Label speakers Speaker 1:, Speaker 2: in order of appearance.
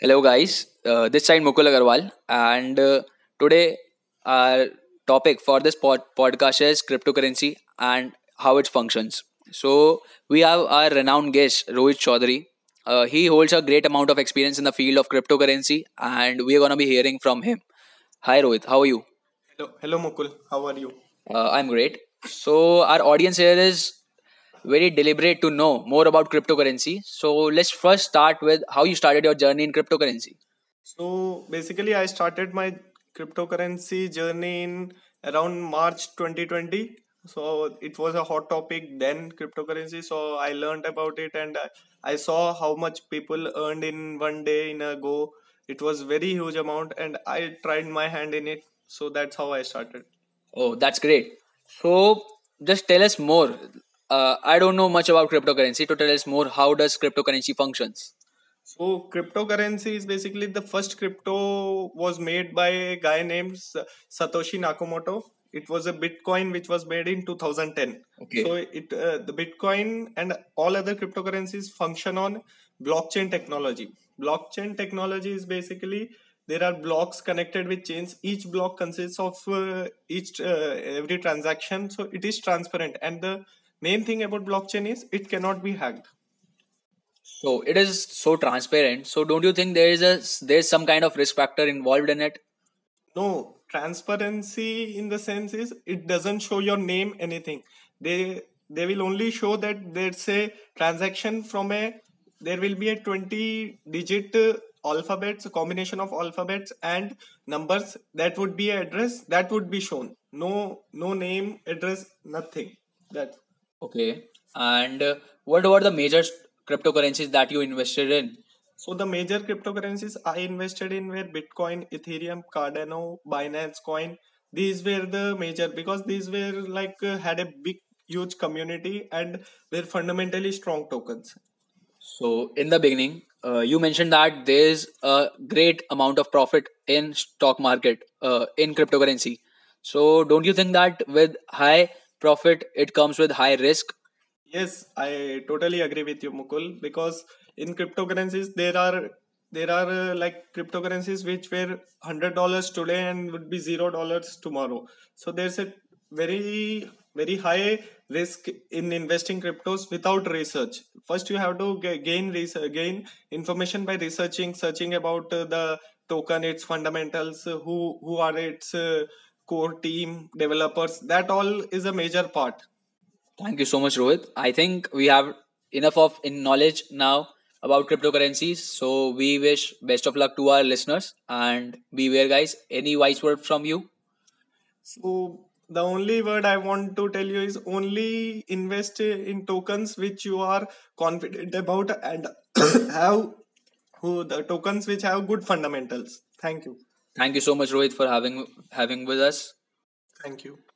Speaker 1: Hello, guys. Uh, this side Mukul Agarwal, and uh, today our topic for this pod- podcast is cryptocurrency and how it functions. So we have our renowned guest Rohit Chaudhary. Uh, he holds a great amount of experience in the field of cryptocurrency, and we are gonna be hearing from him. Hi, Rohit. How are you?
Speaker 2: Hello, hello Mukul. How are you?
Speaker 1: Uh, I'm great. So our audience here is very deliberate to know more about cryptocurrency. So let's first start with how you started your journey in cryptocurrency.
Speaker 2: So basically, I started my cryptocurrency journey in around March 2020. So it was a hot topic then, cryptocurrency. So I learned about it and I, saw how much people earned in one day in a go. It was very huge amount, and I tried my hand in it. So that's how I started.
Speaker 1: Oh, that's great. So just tell us more. Uh, I don't know much about cryptocurrency. To tell us more, how does cryptocurrency functions?
Speaker 2: So cryptocurrency is basically the first crypto was made by a guy named Satoshi Nakamoto. It was a Bitcoin which was made in 2010.
Speaker 1: Okay.
Speaker 2: So it uh, the Bitcoin and all other cryptocurrencies function on blockchain technology. Blockchain technology is basically there are blocks connected with chains. Each block consists of uh, each uh, every transaction, so it is transparent. And the main thing about blockchain is it cannot be hacked.
Speaker 1: So it is so transparent. So don't you think there is a there's some kind of risk factor involved in it?
Speaker 2: No, transparency in the sense is it doesn't show your name anything. They they will only show that there's a transaction from a there will be a 20 digit uh, alphabets, a combination of alphabets and numbers that would be address that would be shown. No no name, address, nothing. That
Speaker 1: Okay. And uh, what were the major cryptocurrencies that you invested in?
Speaker 2: So the major cryptocurrencies I invested in were Bitcoin, Ethereum, Cardano, Binance Coin. These were the major because these were like uh, had a big huge community and they're fundamentally strong tokens.
Speaker 1: So in the beginning, uh, you mentioned that there's a great amount of profit in stock market uh, in cryptocurrency. So don't you think that with high profit it comes with high risk?
Speaker 2: Yes, I totally agree with you, Mukul, because in cryptocurrencies there are there are uh, like cryptocurrencies which were hundred dollars today and would be zero dollars tomorrow. So there's a very very high risk in investing cryptos without research. First, you have to ga- gain research, gain information by researching, searching about uh, the token, its fundamentals, uh, who who are its uh, core team developers. That all is a major part
Speaker 1: Thank you so much, Rohit. I think we have enough of in knowledge now about cryptocurrencies. So we wish best of luck to our listeners and beware, guys. Any wise word from you?
Speaker 2: So the only word I want to tell you is only invest in tokens which you are confident about and have who the tokens which have good fundamentals. Thank you.
Speaker 1: Thank you so much, Rohit, for having having with us.
Speaker 2: Thank you.